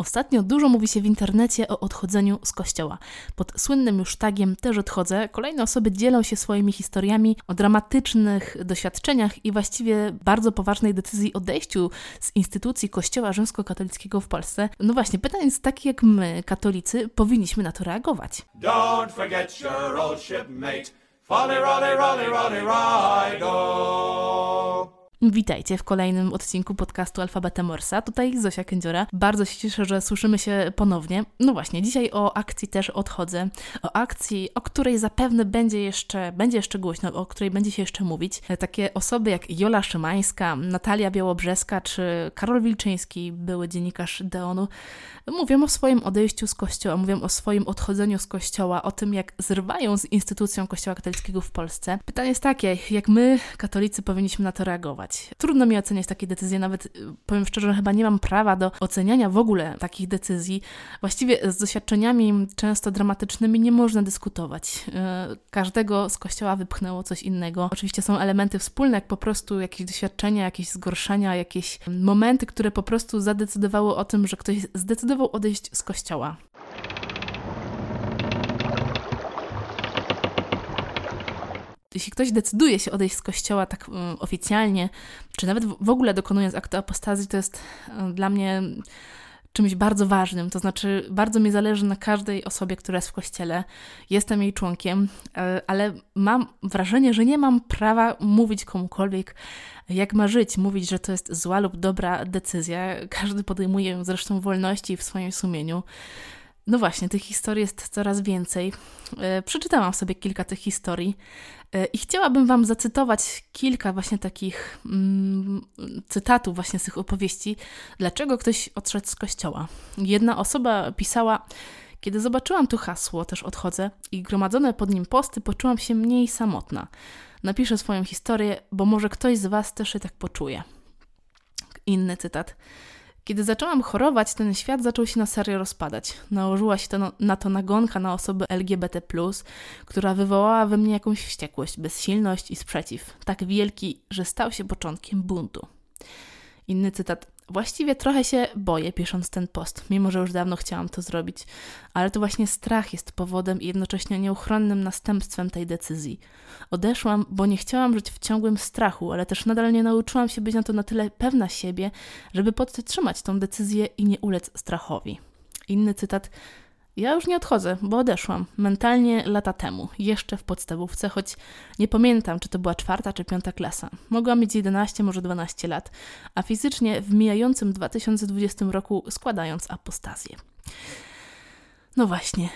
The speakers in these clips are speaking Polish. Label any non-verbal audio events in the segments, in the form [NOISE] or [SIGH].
Ostatnio dużo mówi się w internecie o odchodzeniu z kościoła. Pod słynnym już tagiem też odchodzę. Kolejne osoby dzielą się swoimi historiami o dramatycznych doświadczeniach i właściwie bardzo poważnej decyzji odejściu z instytucji kościoła rzymskokatolickiego w Polsce. No właśnie, pytanie jest takie, jak my, katolicy, powinniśmy na to reagować. Don't forget your old shipmate. Folly, rolly, rolly, rolly, Witajcie w kolejnym odcinku podcastu Alfabeta Morsa. Tutaj Zosia Kędziora. Bardzo się cieszę, że słyszymy się ponownie. No właśnie, dzisiaj o akcji też odchodzę. O akcji, o której zapewne będzie jeszcze, będzie jeszcze głośno, o której będzie się jeszcze mówić. Takie osoby jak Jola Szymańska, Natalia Białobrzeska czy Karol Wilczyński, były dziennikarz Deonu, mówią o swoim odejściu z kościoła, mówią o swoim odchodzeniu z kościoła, o tym, jak zrywają z instytucją kościoła katolickiego w Polsce. Pytanie jest takie, jak my, katolicy, powinniśmy na to reagować? Trudno mi oceniać takie decyzje, nawet y, powiem szczerze, chyba nie mam prawa do oceniania w ogóle takich decyzji. Właściwie z doświadczeniami często dramatycznymi nie można dyskutować. Y, każdego z kościoła wypchnęło coś innego. Oczywiście są elementy wspólne, jak po prostu jakieś doświadczenia, jakieś zgorszenia, jakieś momenty, które po prostu zadecydowały o tym, że ktoś zdecydował odejść z kościoła. Jeśli ktoś decyduje się odejść z kościoła tak um, oficjalnie, czy nawet w, ogóle dokonując aktu apostazji, to jest um, dla mnie czymś bardzo ważnym. To znaczy, bardzo mi zależy na każdej osobie, która jest w kościele. Jestem jej członkiem, e, ale mam wrażenie, że nie mam prawa mówić komukolwiek, jak ma żyć, mówić, że to jest zła lub dobra decyzja. Każdy podejmuje ją zresztą wolności w swoim sumieniu. No właśnie, tych historii jest coraz więcej. E, przeczytałam sobie kilka tych historii i chciałabym Wam zacytować kilka właśnie takich mm, cytatów właśnie z tych opowieści, dlaczego ktoś odszedł z kościoła. Jedna osoba pisała, kiedy zobaczyłam tu hasło, też odchodzę, i gromadzone pod nim posty, poczułam się mniej samotna. Napiszę swoją historię, bo może ktoś z Was też się tak poczuje. Inny cytat. Kiedy zaczęłam chorować, ten świat zaczął się na serio rozpadać. Nałożyła się to na, to nagonka na osoby LGBT, która wywołała we mnie jakąś wściekłość, bezsilność i sprzeciw, tak wielki, że stał się początkiem buntu. Inny cytat. Właściwie trochę się boję, pisząc ten post, mimo że już dawno chciałam to zrobić, ale to właśnie strach jest powodem i jednocześnie nieuchronnym następstwem tej decyzji. Odeszłam, bo nie chciałam żyć w ciągłym strachu, ale też nadal nie nauczyłam się być na to na tyle pewna siebie, żeby podtrzymać tą decyzję i nie ulec strachowi. Inny cytat. Ja już nie odchodzę, bo odeszłam. Mentalnie lata temu, jeszcze w podstawówce, choć nie pamiętam, czy to była czwarta czy piąta klasa. Mogłam mieć 11, może 12 lat, a fizycznie w mijającym 2020 roku składając apostazję. No właśnie,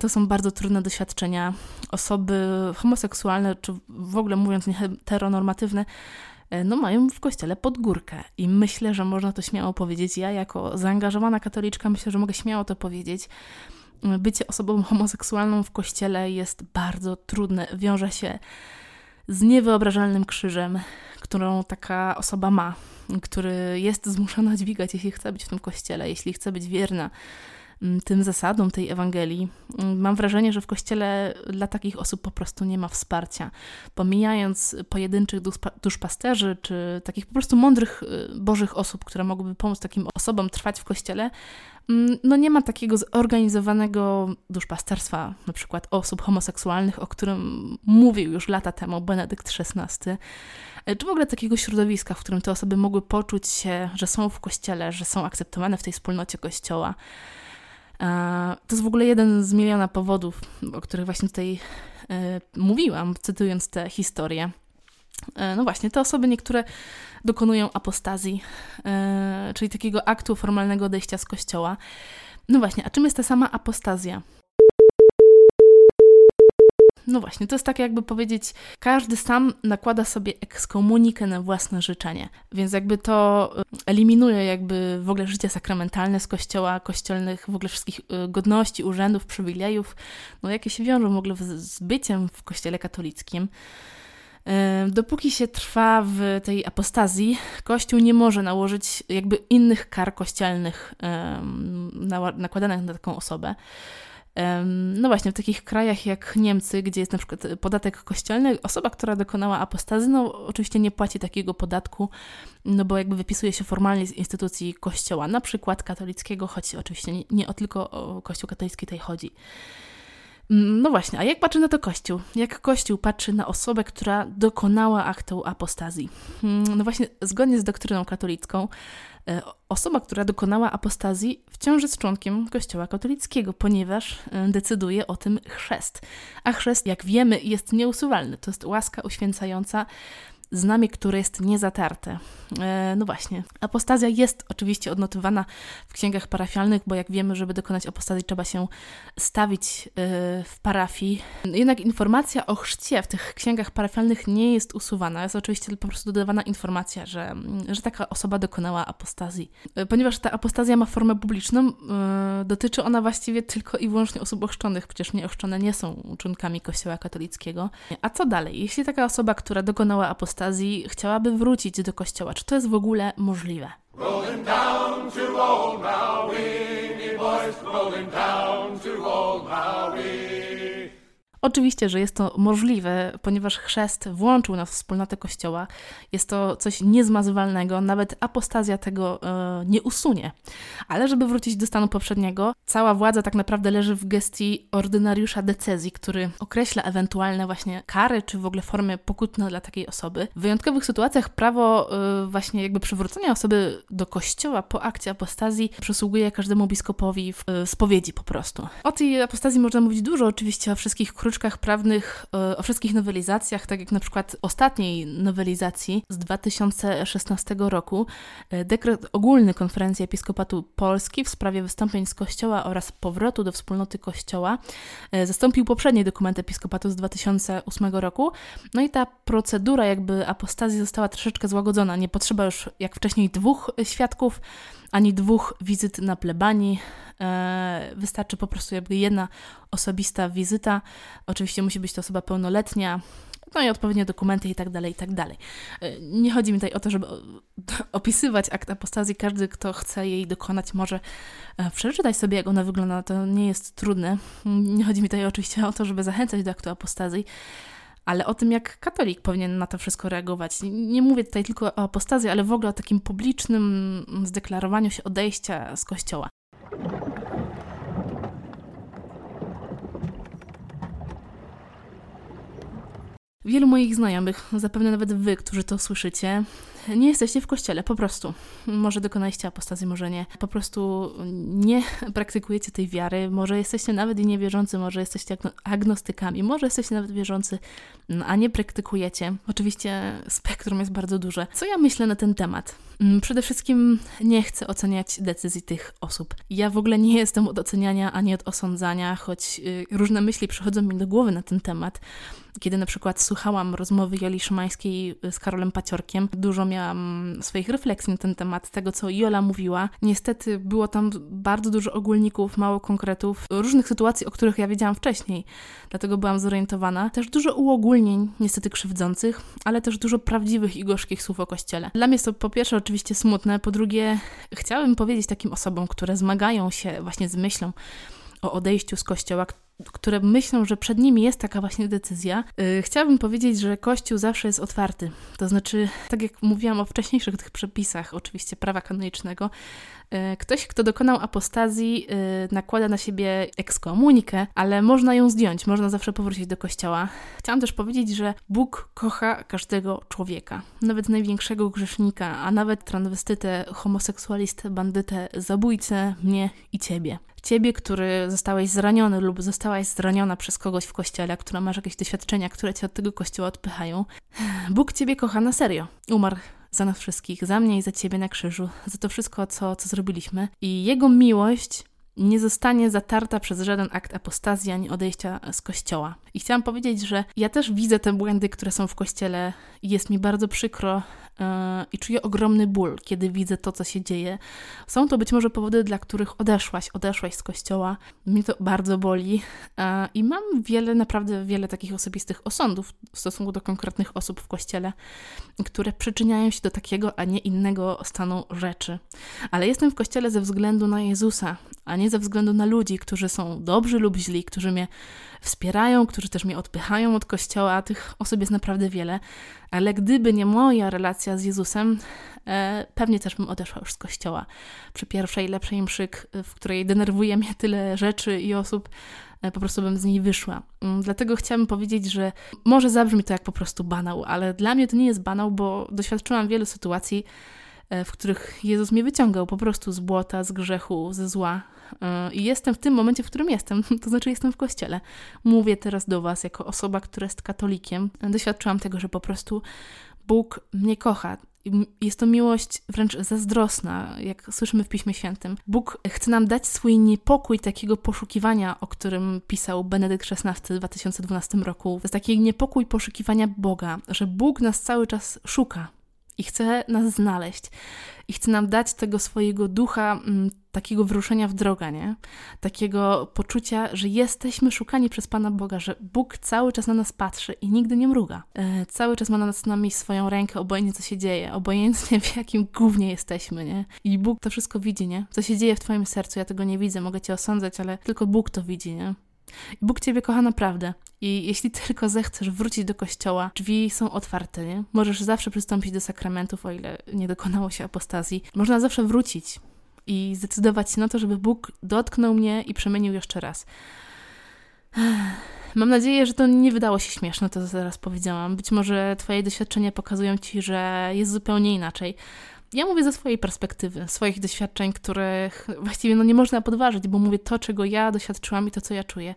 to są bardzo trudne doświadczenia. Osoby homoseksualne, czy w ogóle mówiąc heteronormatywne, no mają w kościele podgórkę. I myślę, że można to śmiało powiedzieć. Ja, jako zaangażowana katoliczka, myślę, że mogę śmiało to powiedzieć bycie osobą homoseksualną w kościele jest bardzo trudne. Wiąże się z niewyobrażalnym krzyżem, którą taka osoba ma, który jest zmuszona dźwigać, jeśli chce być w tym kościele, jeśli chce być wierna tym zasadom tej Ewangelii. Mm, mam wrażenie, że w kościele dla takich osób po prostu nie ma wsparcia. Pomijając pojedynczych duszpasterzy, czy takich po prostu mądrych, y, bożych osób, które mogłyby pomóc takim osobom trwać w kościele, Mm, no nie ma takiego zorganizowanego duszpasterstwa, na przykład osób homoseksualnych, o którym mówił już lata temu Benedykt XVI, e, czy w ogóle takiego środowiska, w którym te osoby mogły poczuć się, że są w kościele, że są akceptowane w tej wspólnocie kościoła. E, to jest w ogóle jeden z miliona powodów, o których właśnie tutaj e, mówiłam, cytując tę historię. No właśnie, te osoby niektóre dokonują apostazji, e, czyli takiego aktu formalnego odejścia z kościoła. No właśnie, a czym jest ta sama apostazja? No właśnie, to jest tak jakby powiedzieć, każdy sam nakłada sobie ekskomunikę na własne życzenie, więc jakby to e, eliminuje jakby w ogóle życie sakramentalne z kościoła, kościelnych w ogóle wszystkich e, godności, urzędów, przywilejów, no jakie się wiążą w ogóle z byciem w kościele katolickim. Dopóki się trwa w tej apostazji, Kościół nie może nałożyć jakby innych kar kościelnych nakładanych na taką osobę. No właśnie, w takich krajach jak Niemcy, gdzie jest na przykład podatek kościelny, osoba, która dokonała apostazy, no oczywiście nie płaci takiego podatku, no bo jakby wypisuje się formalnie z instytucji kościoła, na przykład katolickiego, choć oczywiście nie, o tylko o kościół katolicki tutaj chodzi. Mm, no właśnie, a jak patrzy na to Kościół? Jak Kościół patrzy na osobę, która dokonała aktu apostazji? Mm, no właśnie, zgodnie z doktryną katolicką, e, osoba, która dokonała apostazji, wciąż jest członkiem Kościoła katolickiego, ponieważ e, decyduje o tym chrzest. A chrzest, jak wiemy, jest nieusuwalny. To jest łaska uświęcająca, znamie, które jest niezatarte. E, no właśnie, apostazja jest oczywiście odnotowana w księgach parafialnych, bo jak wiemy, żeby dokonać apostazji trzeba się stawić e, w parafii. Jednak informacja o chrzcie w tych księgach parafialnych nie jest usuwana. Jest oczywiście po prostu dodawana informacja, że, że taka osoba dokonała apostazji. E, ponieważ ta apostazja ma formę publiczną, dotyczy ona właściwie tylko i wyłącznie osób ochrzczonych, przecież nieochrzczone nie są członkami Kościoła katolickiego. A co dalej? Jeśli taka osoba, która dokonała apostazji, apostazji chciałaby wrócić do kościoła. Czy to jest w ogóle możliwe? Rolling down to old Maui, boys, rolling down to old Maui. Oczywiście, że jest to możliwe, ponieważ chrzest włączył nas w wspólnotę Kościoła. Jest to coś niezmazywalnego, nawet apostazja tego e, nie usunie. Ale żeby wrócić do stanu poprzedniego, cała władza tak naprawdę leży w gestii ordynariusza decyzji, który określa ewentualne właśnie kary, czy w ogóle formy pokutne dla takiej osoby. W wyjątkowych sytuacjach prawo e, właśnie jakby przywrócenia osoby do Kościoła po akcie apostazji przysługuje każdemu biskupowi w e, spowiedzi po prostu. O tej apostazji można mówić dużo, oczywiście o wszystkich krótkich książkach prawnych e, o wszystkich nowelizacjach, tak jak na przykład ostatniej nowelizacji z 2016 roku, e, dekret ogólny Konferencji Episkopatu Polski w sprawie wystąpień z Kościoła oraz powrotu do wspólnoty Kościoła e, zastąpił poprzedni dokument Episkopatu z 2008 roku. No i ta procedura jakby apostazji została troszeczkę złagodzona. Nie potrzeba już jak wcześniej dwóch świadków, ani dwóch wizyt na plebanii. E, wystarczy po prostu jakby jedna osobista wizyta. Oczywiście musi być to osoba pełnoletnia, no i odpowiednie dokumenty i tak dalej, i tak dalej. E, nie chodzi mi tutaj o to, żeby [LAUGHS] opisywać akt apostazji. Każdy, kto chce jej dokonać, może e, przeczytać sobie, jak ona wygląda. To nie jest trudne. Nie chodzi mi tutaj oczywiście o to, żeby zachęcać do aktu apostazji, ale o tym, jak katolik powinien na to wszystko reagować. Nie mówię tutaj tylko o apostazji, ale w ogóle o takim publicznym zdeklarowaniu się odejścia z kościoła. Wielu moich znajomych, zapewne nawet wy, którzy to słyszycie, nie jesteście w kościele, po prostu. Może dokonaliście apostazji, może nie. Po prostu nie [LAUGHS] praktykujecie tej wiary. Może jesteście nawet i niewierzący, może jesteście agnostykami, może jesteście nawet wierzący, no, a nie praktykujecie. Oczywiście spektrum jest bardzo duże. Co ja myślę na ten temat? Mm, przede wszystkim nie chcę oceniać decyzji tych osób. Ja w ogóle nie jestem od oceniania ani od osądzania, choć y, różne myśli przychodzą mi do głowy na ten temat. Kiedy na przykład słuchałam rozmowy Joli Szymańskiej z Karolem Paciorkiem, dużo miałam swoich refleksji na ten temat, tego co Jola mówiła. Niestety było tam bardzo dużo ogólników, mało konkretów, różnych sytuacji, o których ja wiedziałam wcześniej, dlatego byłam zorientowana. Też dużo uogólnień, niestety krzywdzących, ale też dużo prawdziwych i gorzkich słów o Kościele. Dla mnie jest to po pierwsze oczywiście smutne, po drugie chciałabym powiedzieć takim osobom, które zmagają się właśnie z myślą o odejściu z Kościoła, które myślą, że przed nimi jest taka właśnie decyzja, yy, chciałabym powiedzieć, że Kościół zawsze jest otwarty. To znaczy, tak jak mówiłam o wcześniejszych tych przepisach, oczywiście prawa kanonicznego, yy, ktoś, kto dokonał apostazji, yy, nakłada na siebie ekskomunikę, ale można ją zdjąć, można zawsze powrócić do Kościoła. Chciałam też powiedzieć, że Bóg kocha każdego człowieka, nawet największego grzesznika, a nawet transwestytę, homoseksualistę, bandytę, zabójcę, mnie i ciebie. Ciebie, który zostałeś zraniony lub zostałaś zraniona przez kogoś w kościele, która masz jakieś doświadczenia, które cię od tego kościoła odpychają. [SIGHS] Bóg ciebie kocha na serio. Umarł za nas wszystkich, za mnie i za ciebie na krzyżu, za to wszystko, co, co zrobiliśmy. I jego miłość nie zostanie zatarta przez żaden akt apostazji ani odejścia z kościoła. I chciałam powiedzieć, że ja też widzę te błędy, które są w kościele i jest mi bardzo przykro yy, i czuję ogromny ból, kiedy widzę to, co się dzieje. Są to być może powody, dla których odeszłaś, odeszłaś z kościoła. Mnie to bardzo boli yy, i mam wiele, naprawdę wiele takich osobistych osądów w stosunku do konkretnych osób w kościele, które przyczyniają się do takiego, a nie innego stanu rzeczy. Ale jestem w kościele ze względu na Jezusa, a nie ze względu na ludzi, którzy są dobrzy lub źli, którzy mnie wspierają, którzy też mnie odpychają od kościoła, a tych osób jest naprawdę wiele. Ale gdyby nie moja relacja z Jezusem, e, pewnie też bym odeszła już z kościoła. Przy pierwszej, lepszej mszyk, w której denerwuje mnie tyle rzeczy i osób, e, po prostu bym z niej wyszła. Mm, dlatego chciałabym powiedzieć, że może zabrzmi to jak po prostu banał, ale dla mnie to nie jest banał, bo doświadczyłam wielu sytuacji, e, w których Jezus mnie wyciągał po prostu z błota, z grzechu, ze zła, i jestem w tym momencie, w którym jestem, [LAUGHS] to znaczy jestem w kościele. Mówię teraz do Was jako osoba, która jest katolikiem. Doświadczyłam tego, że po prostu Bóg mnie kocha. Jest to miłość wręcz zazdrosna, jak słyszymy w Piśmie Świętym. Bóg chce nam dać swój niepokój takiego poszukiwania, o którym pisał Benedykt XVI w 2012 roku. To jest taki niepokój poszukiwania Boga, że Bóg nas cały czas szuka i chce nas znaleźć i chce nam dać tego swojego ducha, m, takiego wruszenia w drogę, nie? Takiego poczucia, że jesteśmy szukani przez Pana Boga, że Bóg cały czas na nas patrzy i nigdy nie mruga. E, cały czas ma na nas nami swoją rękę, obojętnie co się dzieje, obojętnie w jakim głównie jesteśmy, nie? I Bóg to wszystko widzi, nie? Co się dzieje w Twoim sercu, ja tego nie widzę, mogę Cię osądzać, ale tylko Bóg to widzi, nie? Bóg Ciebie kocha naprawdę. I jeśli [LAUGHS] tylko zechcesz wrócić do kościoła, drzwi są otwarte, nie? Możesz zawsze przystąpić do sakramentów, o ile nie dokonało się apostazji. Można zawsze wrócić i zdecydować się na to, żeby Bóg dotknął mnie i przemienił jeszcze raz. [SIGHS] Mam nadzieję, że to nie wydało się śmieszne, to co zaraz powiedziałam. Być może Twoje doświadczenia pokazują Ci, że jest zupełnie inaczej. Ja mówię ze swojej perspektywy, swoich doświadczeń, których właściwie no nie można podważyć, bo mówię to, czego ja doświadczyłam i to, co ja czuję.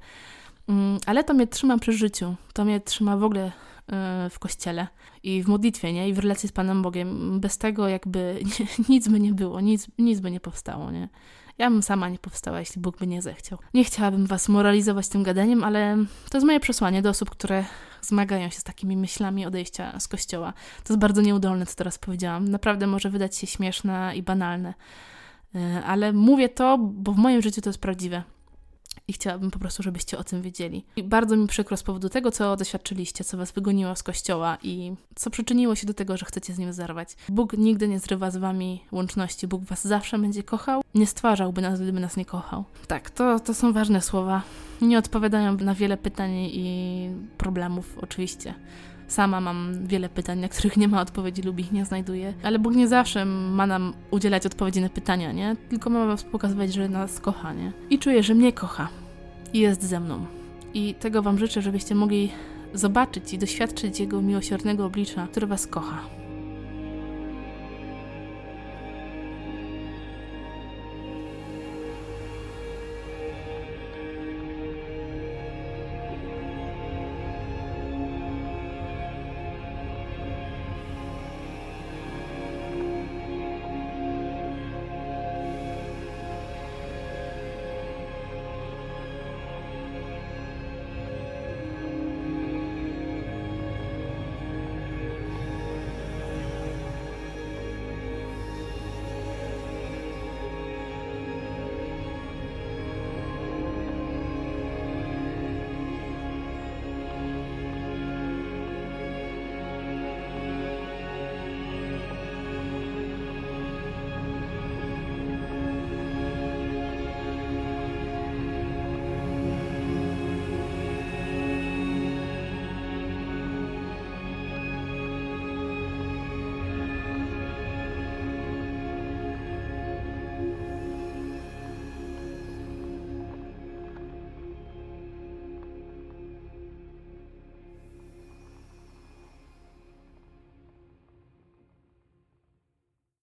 Mm, ale to mnie trzyma przy życiu, to mnie trzyma w ogóle y, w kościele i w modlitwie, nie? I w relacji z Panem Bogiem. Bez tego jakby [LAUGHS] nic by nie było, nic, nic by nie powstało, nie? Ja bym sama nie powstała, jeśli Bóg by nie zechciał. Nie chciałabym was moralizować tym gadaniem, ale to jest moje przesłanie do osób, które zmagają się z takimi myślami odejścia z kościoła. To jest bardzo nieudolne, co teraz powiedziałam. Naprawdę może wydać się śmieszne i banalne. Y, ale mówię to, bo w moim życiu to jest prawdziwe i chciałabym po prostu, żebyście o tym wiedzieli. I bardzo mi przykro z powodu tego, co doświadczyliście, co was wygoniło z kościoła i co przyczyniło się do tego, że chcecie z nim zerwać. Bóg nigdy nie zrywa z wami łączności, Bóg was zawsze będzie kochał, nie stwarzałby nas, gdyby nas nie kochał. Tak, to, to są ważne słowa. Nie odpowiadają na wiele pytań i problemów, oczywiście. Sama mam wiele pytań, na których nie ma odpowiedzi lub ich nie znajduję, ale Bóg nie zawsze ma nam udzielać odpowiedzi na pytania, nie? Tylko ma wam pokazywać, że nas kocha, nie? I czuję, że mnie kocha i jest ze mną. I tego wam życzę, żebyście mogli zobaczyć i doświadczyć Jego miłosiernego oblicza, który was kocha.